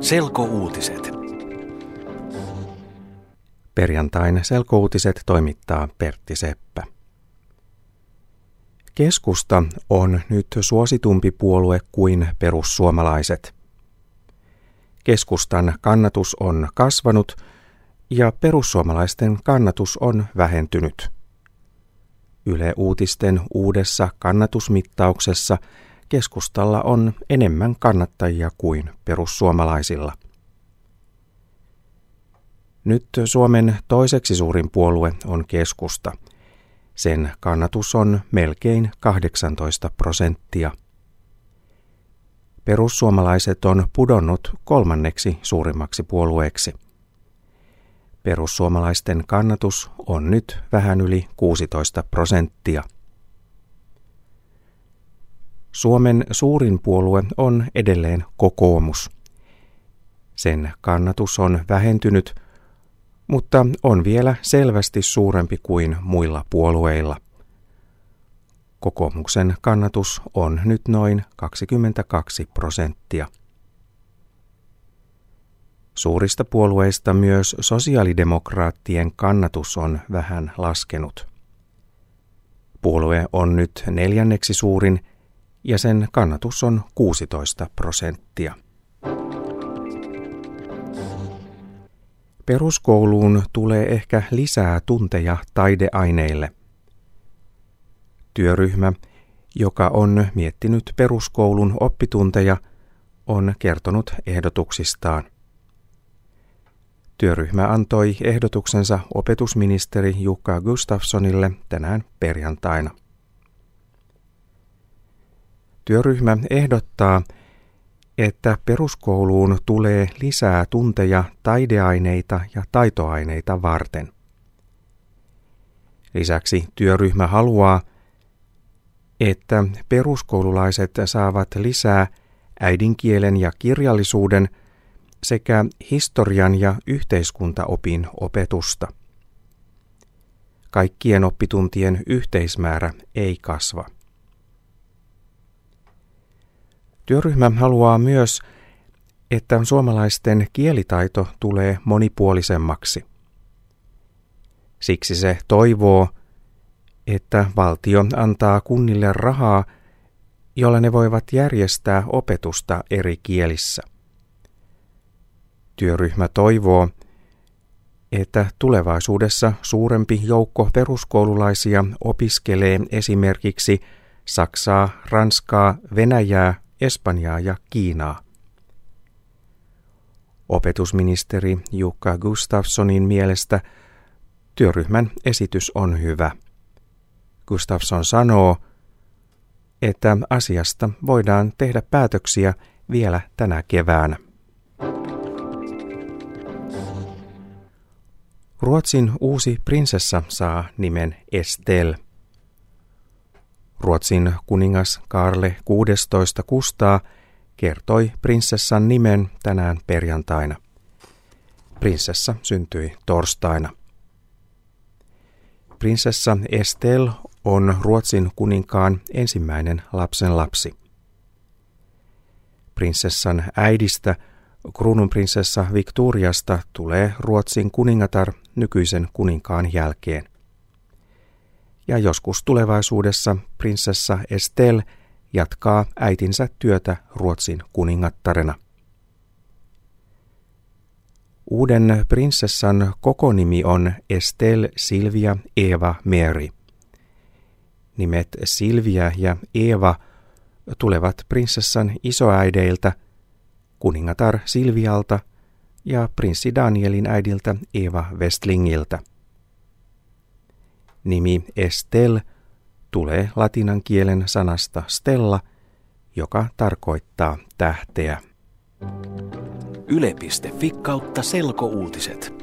Selkouutiset. Perjantain selkouutiset toimittaa Pertti Seppä. Keskusta on nyt suositumpi puolue kuin perussuomalaiset. Keskustan kannatus on kasvanut ja perussuomalaisten kannatus on vähentynyt. Yle Uutisten uudessa kannatusmittauksessa keskustalla on enemmän kannattajia kuin perussuomalaisilla. Nyt Suomen toiseksi suurin puolue on keskusta. Sen kannatus on melkein 18 prosenttia. Perussuomalaiset on pudonnut kolmanneksi suurimmaksi puolueeksi. Perussuomalaisten kannatus on nyt vähän yli 16 prosenttia. Suomen suurin puolue on edelleen kokoomus. Sen kannatus on vähentynyt, mutta on vielä selvästi suurempi kuin muilla puolueilla. Kokoomuksen kannatus on nyt noin 22 prosenttia. Suurista puolueista myös sosiaalidemokraattien kannatus on vähän laskenut. Puolue on nyt neljänneksi suurin ja sen kannatus on 16 prosenttia. Peruskouluun tulee ehkä lisää tunteja taideaineille. Työryhmä, joka on miettinyt peruskoulun oppitunteja, on kertonut ehdotuksistaan. Työryhmä antoi ehdotuksensa opetusministeri Jukka Gustafssonille tänään perjantaina. Työryhmä ehdottaa, että peruskouluun tulee lisää tunteja taideaineita ja taitoaineita varten. Lisäksi työryhmä haluaa, että peruskoululaiset saavat lisää äidinkielen ja kirjallisuuden sekä historian ja yhteiskuntaopin opetusta. Kaikkien oppituntien yhteismäärä ei kasva. Työryhmä haluaa myös, että suomalaisten kielitaito tulee monipuolisemmaksi. Siksi se toivoo, että valtio antaa kunnille rahaa, jolla ne voivat järjestää opetusta eri kielissä. Työryhmä toivoo, että tulevaisuudessa suurempi joukko peruskoululaisia opiskelee esimerkiksi Saksaa, Ranskaa, Venäjää Espanjaa ja Kiinaa. Opetusministeri Jukka Gustafssonin mielestä työryhmän esitys on hyvä. Gustafsson sanoo, että asiasta voidaan tehdä päätöksiä vielä tänä keväänä. Ruotsin uusi prinsessa saa nimen Estelle. Ruotsin kuningas Karle 16 Kustaa kertoi prinsessan nimen tänään perjantaina. Prinsessa syntyi torstaina. Prinsessa Estelle on Ruotsin kuninkaan ensimmäinen lapsen lapsi. Prinsessan äidistä, kruununprinsessa Victoriasta, tulee Ruotsin kuningatar nykyisen kuninkaan jälkeen ja joskus tulevaisuudessa prinsessa Estelle jatkaa äitinsä työtä Ruotsin kuningattarena. Uuden prinsessan koko nimi on Estelle Silvia Eva Mary. Nimet Silvia ja Eva tulevat prinsessan isoäideiltä, kuningatar Silvialta ja prinssi Danielin äidiltä Eva Westlingiltä. Nimi Estel tulee latinan kielen sanasta stella, joka tarkoittaa tähteä. Yle.fi kautta selkouutiset.